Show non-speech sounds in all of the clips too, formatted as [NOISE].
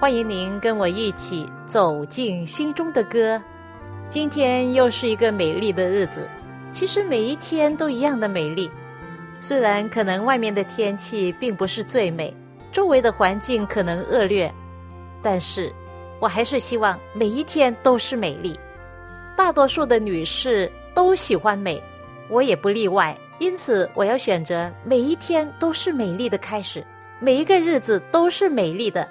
欢迎您跟我一起走进心中的歌。今天又是一个美丽的日子，其实每一天都一样的美丽。虽然可能外面的天气并不是最美，周围的环境可能恶劣，但是我还是希望每一天都是美丽。大多数的女士都喜欢美，我也不例外。因此，我要选择每一天都是美丽的开始，每一个日子都是美丽的。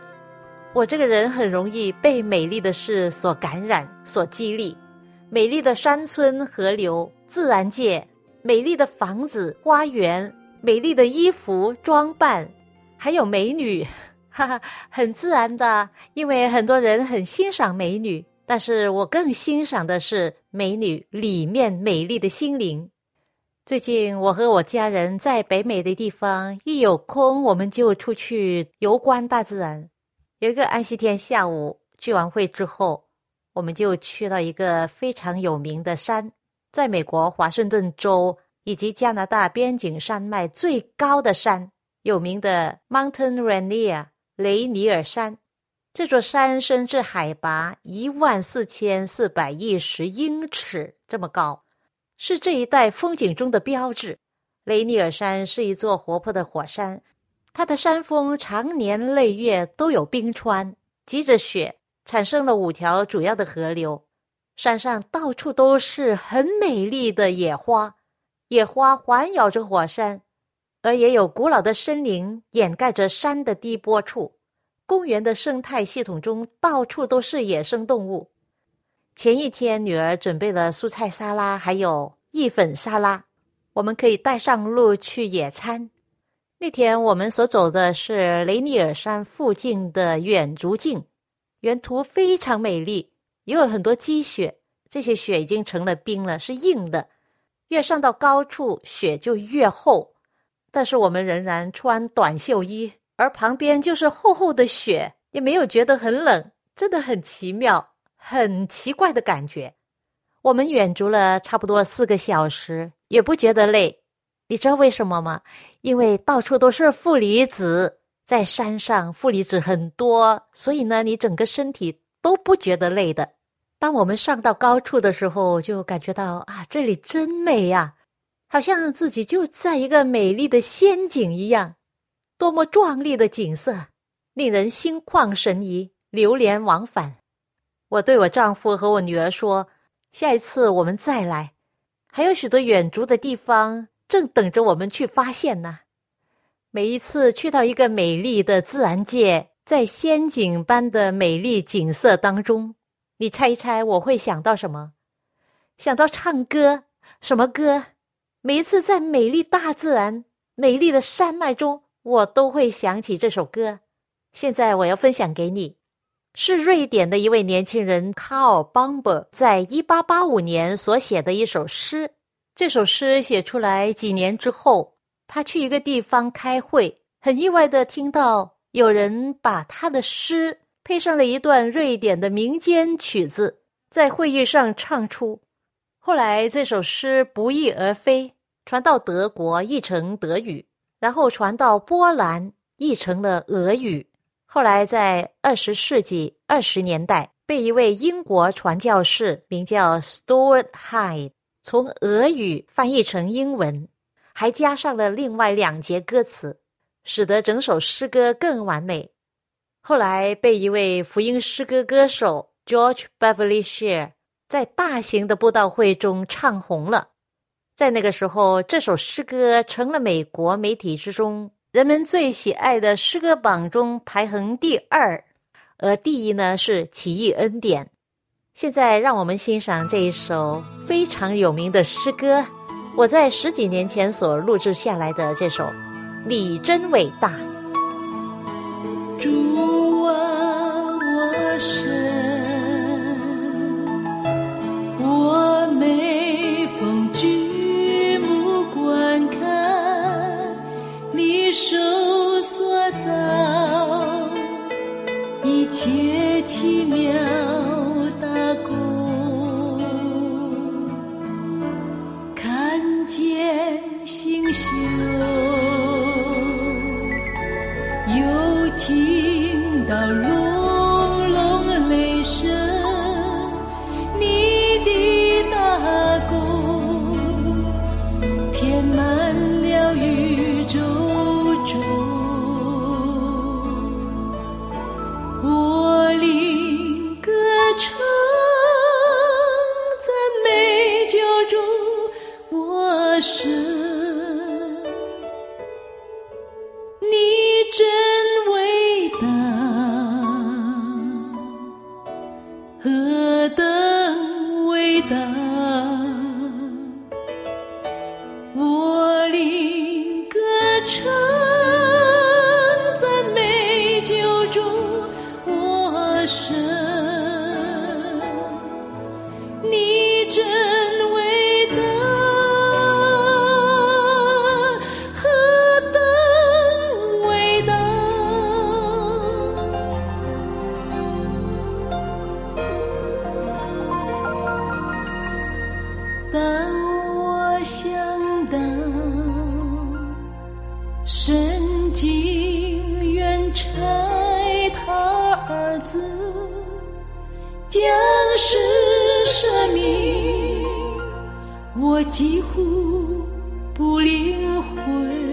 我这个人很容易被美丽的事所感染、所激励。美丽的山村、河流、自然界，美丽的房子、花园，美丽的衣服、装扮，还有美女，哈哈，很自然的。因为很多人很欣赏美女，但是我更欣赏的是美女里面美丽的心灵。最近我和我家人在北美的地方，一有空我们就出去游观大自然。有一个安息天下午聚完会之后，我们就去到一个非常有名的山，在美国华盛顿州以及加拿大边境山脉最高的山，有名的 Mountain Rainier 雷尼尔山。这座山升至海拔一万四千四百一十英尺这么高，是这一带风景中的标志。雷尼尔山是一座活泼的火山。它的山峰常年累月都有冰川，积着雪，产生了五条主要的河流。山上到处都是很美丽的野花，野花环绕着火山，而也有古老的森林掩盖着山的低坡处。公园的生态系统中到处都是野生动物。前一天，女儿准备了蔬菜沙拉，还有意粉沙拉，我们可以带上路去野餐。那天我们所走的是雷尼尔山附近的远足径，沿途非常美丽，也有很多积雪。这些雪已经成了冰了，是硬的。越上到高处，雪就越厚。但是我们仍然穿短袖衣，而旁边就是厚厚的雪，也没有觉得很冷，真的很奇妙、很奇怪的感觉。我们远足了差不多四个小时，也不觉得累。你知道为什么吗？因为到处都是负离子，在山上负离子很多，所以呢，你整个身体都不觉得累的。当我们上到高处的时候，就感觉到啊，这里真美呀，好像自己就在一个美丽的仙境一样，多么壮丽的景色，令人心旷神怡，流连忘返。我对我丈夫和我女儿说：“下一次我们再来，还有许多远足的地方。”正等着我们去发现呢。每一次去到一个美丽的自然界，在仙境般的美丽景色当中，你猜一猜我会想到什么？想到唱歌，什么歌？每一次在美丽大自然、美丽的山脉中，我都会想起这首歌。现在我要分享给你，是瑞典的一位年轻人卡尔邦伯在一八八五年所写的一首诗。这首诗写出来几年之后，他去一个地方开会，很意外的听到有人把他的诗配上了一段瑞典的民间曲子，在会议上唱出。后来这首诗不翼而飞，传到德国译成德语，然后传到波兰译成了俄语。后来在二十世纪二十年代，被一位英国传教士名叫 Stuart Hyde。从俄语翻译成英文，还加上了另外两节歌词，使得整首诗歌更完美。后来被一位福音诗歌歌手 George Beverly Shear 在大型的布道会中唱红了。在那个时候，这首诗歌成了美国媒体之中人们最喜爱的诗歌榜中排行第二，而第一呢是《奇异恩典》。现在，让我们欣赏这一首非常有名的诗歌。我在十几年前所录制下来的这首《你真伟大》。主啊，我神，我每逢举目观看你手所造一切奇妙。但我想到神经元拆他儿子，将是生命，我几乎不理会。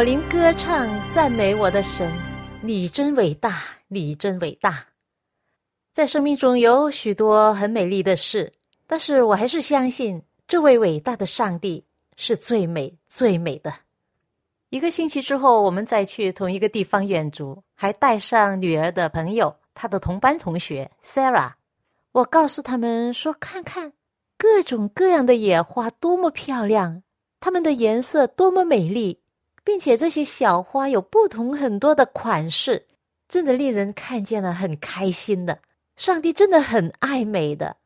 我灵歌唱赞美我的神，你真伟大，你真伟大。在生命中有许多很美丽的事，但是我还是相信这位伟大的上帝是最美最美的。一个星期之后，我们再去同一个地方远足，还带上女儿的朋友，她的同班同学 Sarah。我告诉他们说：“看看各种各样的野花多么漂亮，它们的颜色多么美丽，并且这些小花有不同很多的款式，真的令人看见了很开心的。上帝真的很爱美的，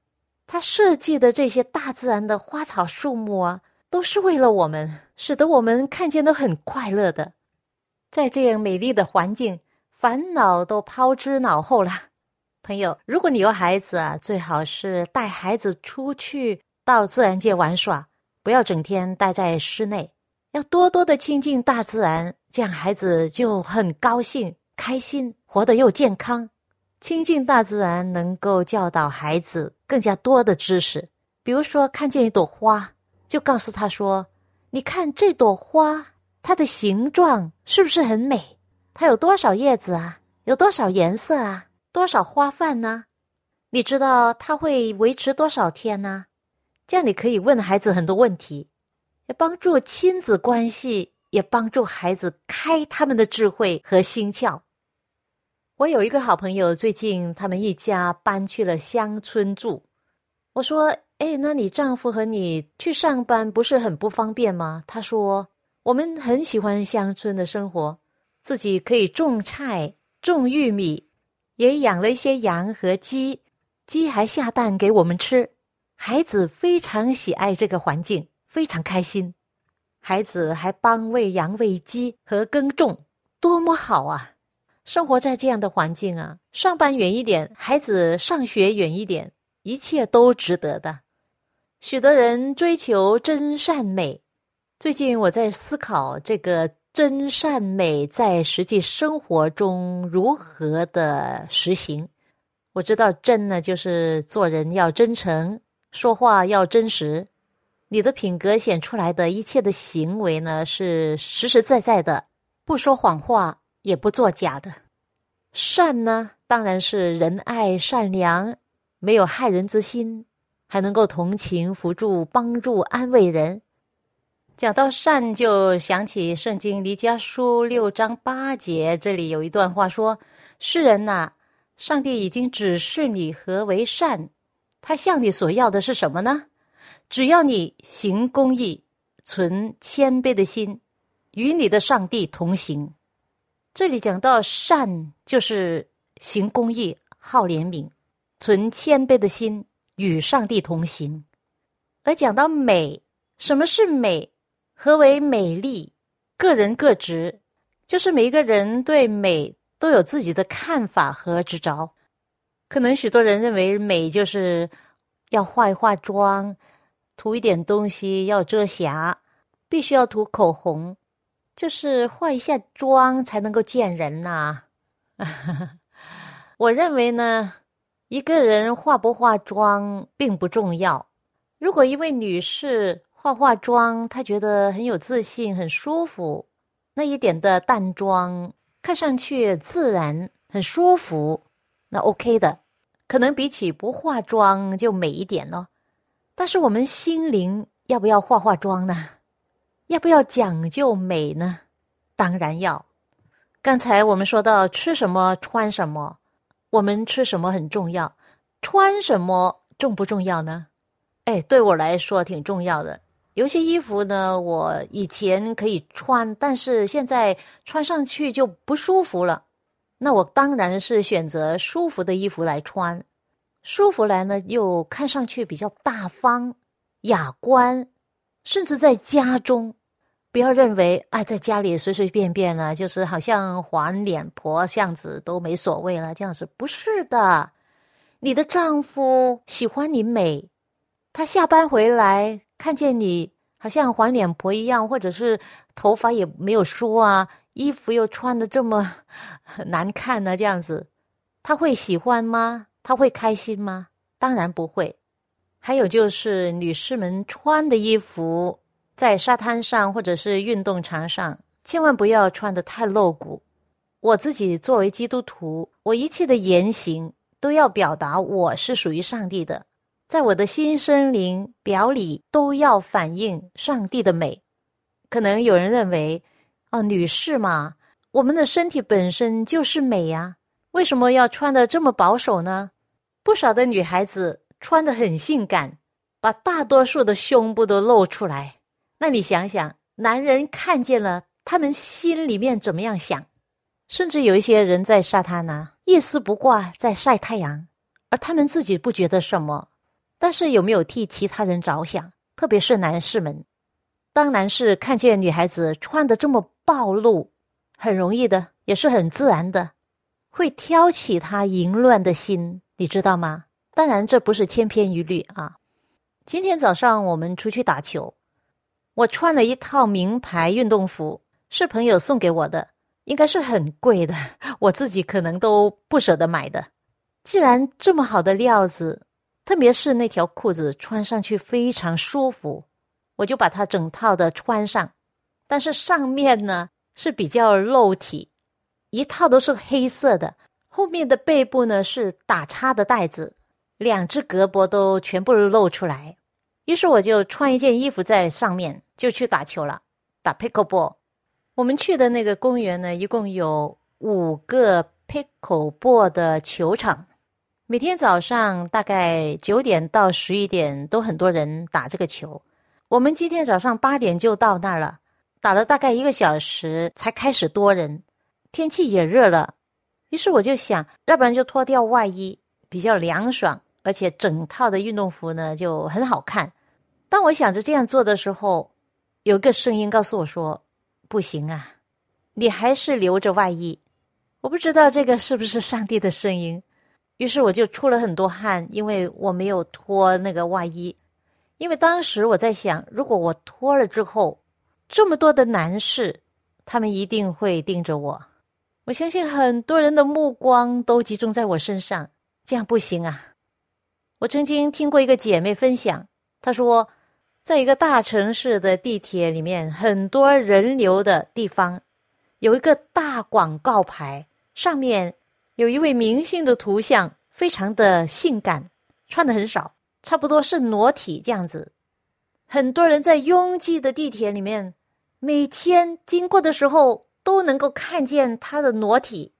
他设计的这些大自然的花草树木啊。”都是为了我们，使得我们看见都很快乐的。在这样美丽的环境，烦恼都抛之脑后了。朋友，如果你有孩子啊，最好是带孩子出去到自然界玩耍，不要整天待在室内，要多多的亲近大自然，这样孩子就很高兴、开心，活得又健康。亲近大自然能够教导孩子更加多的知识，比如说看见一朵花。就告诉他说：“你看这朵花，它的形状是不是很美？它有多少叶子啊？有多少颜色啊？多少花瓣呢？你知道它会维持多少天呢？这样你可以问孩子很多问题，也帮助亲子关系，也帮助孩子开他们的智慧和心窍。我有一个好朋友，最近他们一家搬去了乡村住。我说。”哎，那你丈夫和你去上班不是很不方便吗？他说：“我们很喜欢乡村的生活，自己可以种菜、种玉米，也养了一些羊和鸡，鸡还下蛋给我们吃。孩子非常喜爱这个环境，非常开心。孩子还帮喂羊、喂鸡和耕种，多么好啊！生活在这样的环境啊，上班远一点，孩子上学远一点，一切都值得的。”许多人追求真善美，最近我在思考这个真善美在实际生活中如何的实行。我知道真呢，就是做人要真诚，说话要真实，你的品格显出来的一切的行为呢，是实实在在的，不说谎话，也不作假的。善呢，当然是仁爱、善良，没有害人之心。还能够同情、扶助、帮助、安慰人。讲到善，就想起圣经离家书六章八节，这里有一段话说：“世人呐，上帝已经指示你何为善，他向你所要的是什么呢？只要你行公义，存谦卑的心，与你的上帝同行。”这里讲到善，就是行公义、好怜悯、存谦卑的心。与上帝同行，而讲到美，什么是美？何为美丽？个人各执，就是每一个人对美都有自己的看法和执着。可能许多人认为美就是要化一化妆，涂一点东西要遮瑕，必须要涂口红，就是化一下妆才能够见人呐。[LAUGHS] 我认为呢。一个人化不化妆并不重要。如果一位女士化化妆，她觉得很有自信、很舒服，那一点的淡妆看上去自然、很舒服，那 OK 的。可能比起不化妆就美一点咯。但是我们心灵要不要化化妆呢？要不要讲究美呢？当然要。刚才我们说到吃什么、穿什么。我们吃什么很重要，穿什么重不重要呢？哎，对我来说挺重要的。有些衣服呢，我以前可以穿，但是现在穿上去就不舒服了。那我当然是选择舒服的衣服来穿，舒服来呢又看上去比较大方、雅观，甚至在家中。不要认为哎，在家里随随便便呢，就是好像黄脸婆样子都没所谓了。这样子不是的，你的丈夫喜欢你美，他下班回来看见你好像黄脸婆一样，或者是头发也没有梳啊，衣服又穿的这么 [LAUGHS] 难看呢，这样子他会喜欢吗？他会开心吗？当然不会。还有就是女士们穿的衣服。在沙滩上或者是运动场上，千万不要穿的太露骨。我自己作为基督徒，我一切的言行都要表达我是属于上帝的，在我的心、生灵、表里都要反映上帝的美。可能有人认为，哦，女士嘛，我们的身体本身就是美呀，为什么要穿的这么保守呢？不少的女孩子穿的很性感，把大多数的胸部都露出来。那你想想，男人看见了，他们心里面怎么样想？甚至有一些人在沙滩呢，一丝不挂在晒太阳，而他们自己不觉得什么。但是有没有替其他人着想？特别是男士们，当男士看见女孩子穿的这么暴露，很容易的，也是很自然的，会挑起他淫乱的心。你知道吗？当然，这不是千篇一律啊。今天早上我们出去打球，我穿了一套名牌运动服，是朋友送给我的，应该是很贵的，我自己可能都不舍得买的。既然这么好的料子，特别是那条裤子穿上去非常舒服，我就把它整套的穿上。但是上面呢是比较露体，一套都是黑色的。后面的背部呢是打叉的带子，两只胳膊都全部露出来。于是我就穿一件衣服在上面，就去打球了，打 pickleball。我们去的那个公园呢，一共有五个 pickleball 的球场，每天早上大概九点到十一点都很多人打这个球。我们今天早上八点就到那儿了，打了大概一个小时才开始多人，天气也热了。于是我就想，要不然就脱掉外衣，比较凉爽，而且整套的运动服呢就很好看。当我想着这样做的时候，有个声音告诉我说：“不行啊，你还是留着外衣。”我不知道这个是不是上帝的声音。于是我就出了很多汗，因为我没有脱那个外衣。因为当时我在想，如果我脱了之后，这么多的男士，他们一定会盯着我。我相信很多人的目光都集中在我身上，这样不行啊！我曾经听过一个姐妹分享，她说，在一个大城市的地铁里面，很多人流的地方，有一个大广告牌，上面有一位明星的图像，非常的性感，穿的很少，差不多是裸体这样子。很多人在拥挤的地铁里面，每天经过的时候。都能够看见他的裸体，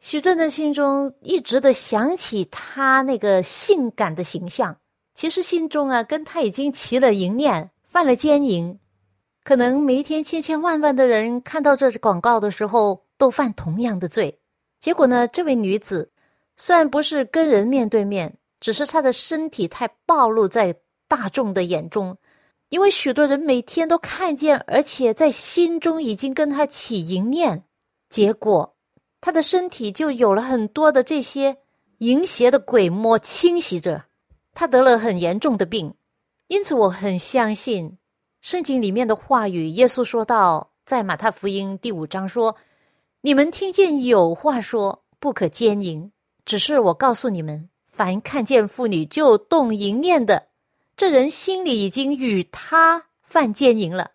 许多人心中一直的想起他那个性感的形象，其实心中啊跟他已经起了淫念，犯了奸淫。可能每一天千千万万的人看到这广告的时候，都犯同样的罪。结果呢，这位女子虽然不是跟人面对面，只是她的身体太暴露在大众的眼中。因为许多人每天都看见，而且在心中已经跟他起淫念，结果他的身体就有了很多的这些淫邪的鬼魔侵袭着，他得了很严重的病。因此，我很相信圣经里面的话语。耶稣说到，在马太福音第五章说：“你们听见有话说不可奸淫，只是我告诉你们，凡看见妇女就动淫念的。”这人心里已经与他犯奸淫了，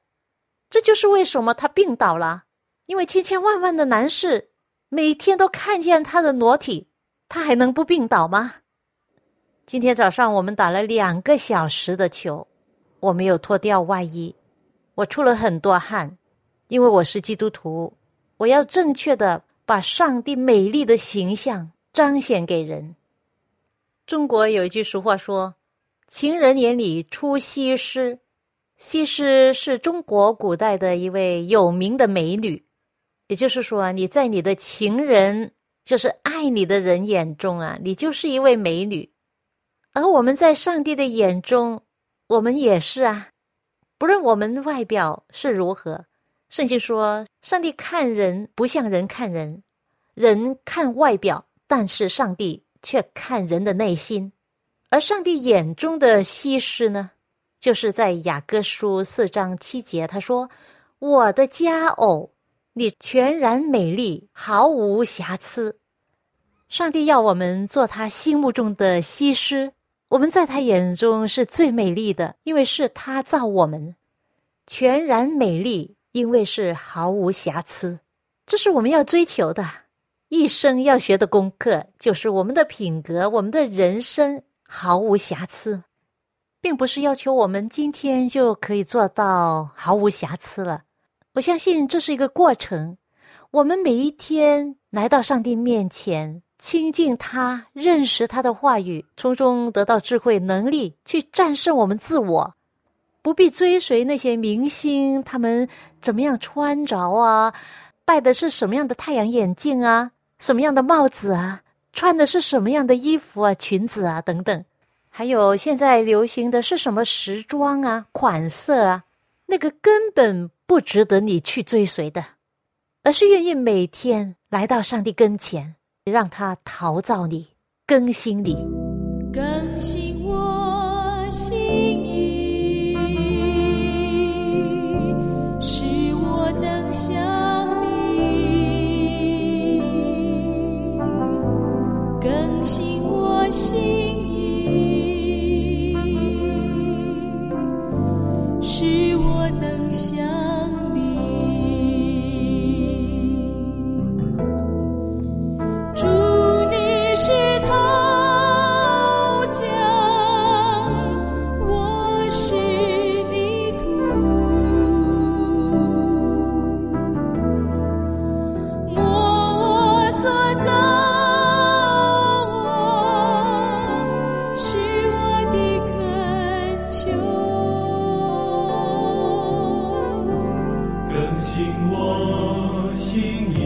这就是为什么他病倒了。因为千千万万的男士每天都看见他的裸体，他还能不病倒吗？今天早上我们打了两个小时的球，我没有脱掉外衣，我出了很多汗，因为我是基督徒，我要正确的把上帝美丽的形象彰显给人。中国有一句俗话说。情人眼里出西施，西施是中国古代的一位有名的美女。也就是说，你在你的情人，就是爱你的人眼中啊，你就是一位美女。而我们在上帝的眼中，我们也是啊。不论我们外表是如何，圣经说，上帝看人不像人看人，人看外表，但是上帝却看人的内心。而上帝眼中的西施呢，就是在雅各书四章七节，他说：“我的佳偶，你全然美丽，毫无瑕疵。”上帝要我们做他心目中的西施，我们在他眼中是最美丽的，因为是他造我们，全然美丽，因为是毫无瑕疵。这是我们要追求的，一生要学的功课，就是我们的品格，我们的人生。毫无瑕疵，并不是要求我们今天就可以做到毫无瑕疵了。我相信这是一个过程。我们每一天来到上帝面前，亲近他，认识他的话语，从中得到智慧能力，去战胜我们自我。不必追随那些明星，他们怎么样穿着啊，戴的是什么样的太阳眼镜啊，什么样的帽子啊，穿的是什么样的衣服啊，裙子啊等等。还有现在流行的是什么时装啊、款式啊，那个根本不值得你去追随的，而是愿意每天来到上帝跟前，让他陶造你、更新你、更新我心心。我心意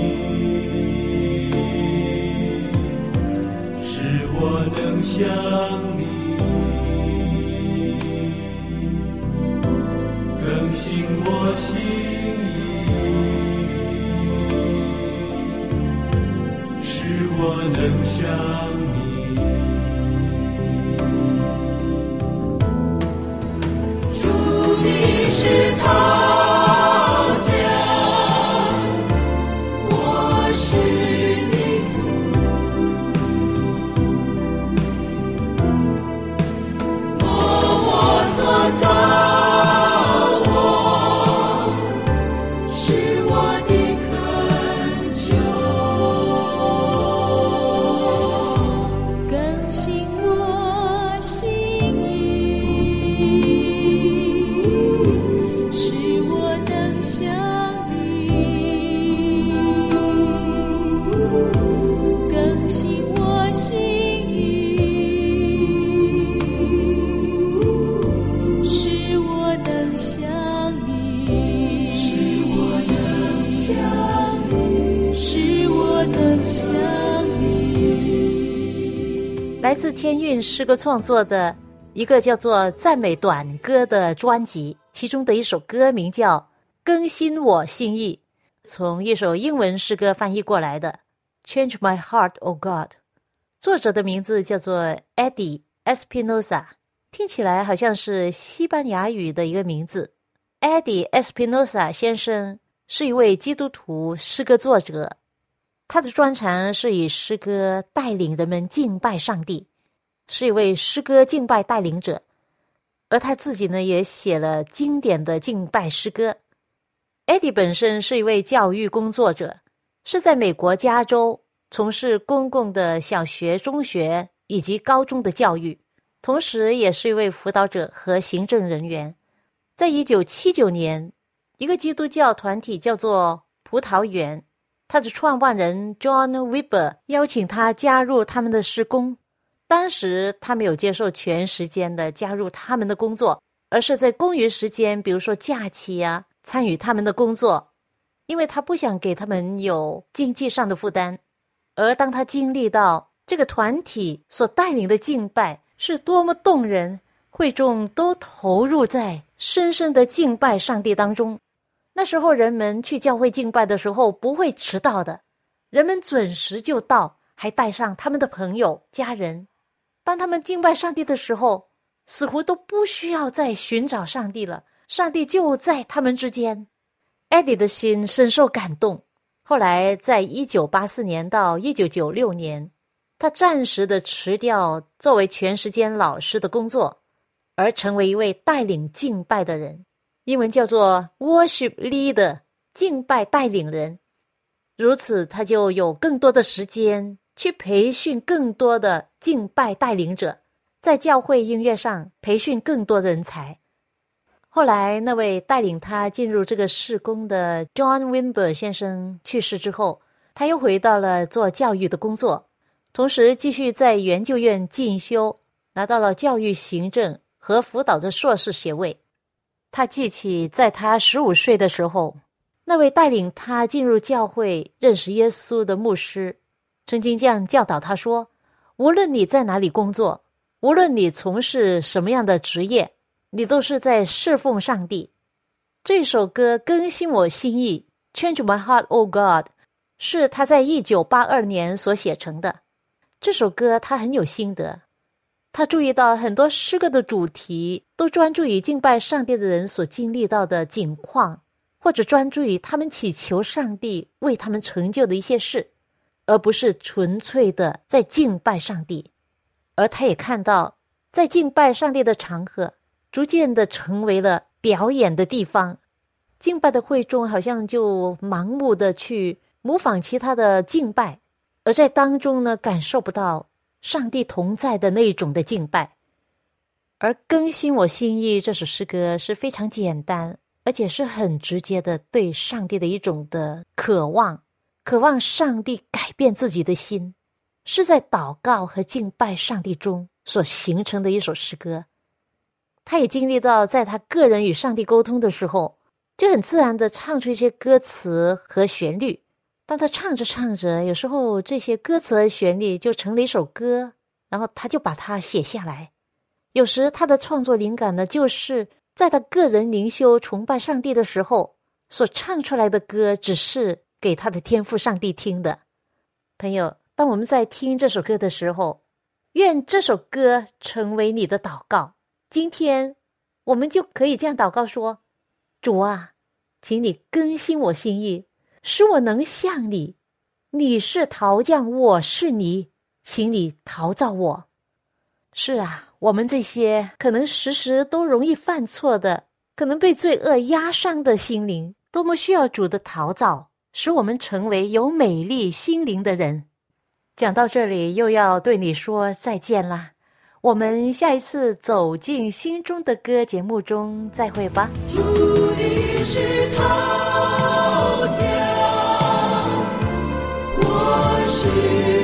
使我能想你更新我心意使我能想诗歌创作的一个叫做《赞美短歌》的专辑，其中的一首歌名叫《更新我心意》，从一首英文诗歌翻译过来的《Change My Heart, O God》。作者的名字叫做 Eddie Espinosa，听起来好像是西班牙语的一个名字。Eddie Espinosa 先生是一位基督徒诗歌作者。他的专长是以诗歌带领人们敬拜上帝，是一位诗歌敬拜带领者，而他自己呢也写了经典的敬拜诗歌。艾迪本身是一位教育工作者，是在美国加州从事公共的小学、中学以及高中的教育，同时也是一位辅导者和行政人员。在一九七九年，一个基督教团体叫做葡萄园。他的创办人 John Weber 邀请他加入他们的施工，当时他没有接受全时间的加入他们的工作，而是在公余时间，比如说假期呀，参与他们的工作，因为他不想给他们有经济上的负担。而当他经历到这个团体所带领的敬拜是多么动人，会众都投入在深深的敬拜上帝当中。那时候人们去教会敬拜的时候不会迟到的，人们准时就到，还带上他们的朋友、家人。当他们敬拜上帝的时候，似乎都不需要再寻找上帝了，上帝就在他们之间。艾迪的心深受感动。后来，在一九八四年到一九九六年，他暂时的辞掉作为全时间老师的工作，而成为一位带领敬拜的人。英文叫做 worship leader，敬拜带领人。如此，他就有更多的时间去培训更多的敬拜带领者，在教会音乐上培训更多人才。后来，那位带领他进入这个事工的 John Wimber 先生去世之后，他又回到了做教育的工作，同时继续在研究院进修，拿到了教育行政和辅导的硕士学位。他记起在他十五岁的时候，那位带领他进入教会、认识耶稣的牧师，曾经这样教导他说：“无论你在哪里工作，无论你从事什么样的职业。”你都是在侍奉上帝。这首歌更新我心意，Change my heart, O God，是他在一九八二年所写成的。这首歌他很有心得，他注意到很多诗歌的主题都专注于敬拜上帝的人所经历到的境况，或者专注于他们祈求上帝为他们成就的一些事，而不是纯粹的在敬拜上帝。而他也看到，在敬拜上帝的场合。逐渐的成为了表演的地方，敬拜的会众好像就盲目的去模仿其他的敬拜，而在当中呢，感受不到上帝同在的那种的敬拜。而更新我心意这首诗歌是非常简单，而且是很直接的对上帝的一种的渴望，渴望上帝改变自己的心，是在祷告和敬拜上帝中所形成的一首诗歌。他也经历到，在他个人与上帝沟通的时候，就很自然的唱出一些歌词和旋律。当他唱着唱着，有时候这些歌词和旋律就成了一首歌，然后他就把它写下来。有时他的创作灵感呢，就是在他个人灵修崇拜上帝的时候所唱出来的歌，只是给他的天赋上帝听的。朋友，当我们在听这首歌的时候，愿这首歌成为你的祷告。今天，我们就可以这样祷告说：“主啊，请你更新我心意，使我能像你。你是陶匠，我是泥，请你陶造我。”是啊，我们这些可能时时都容易犯错的，可能被罪恶压伤的心灵，多么需要主的陶造，使我们成为有美丽心灵的人。讲到这里，又要对你说再见啦。我们下一次走进心中的歌节目中再会吧。注定是陶匠，我是。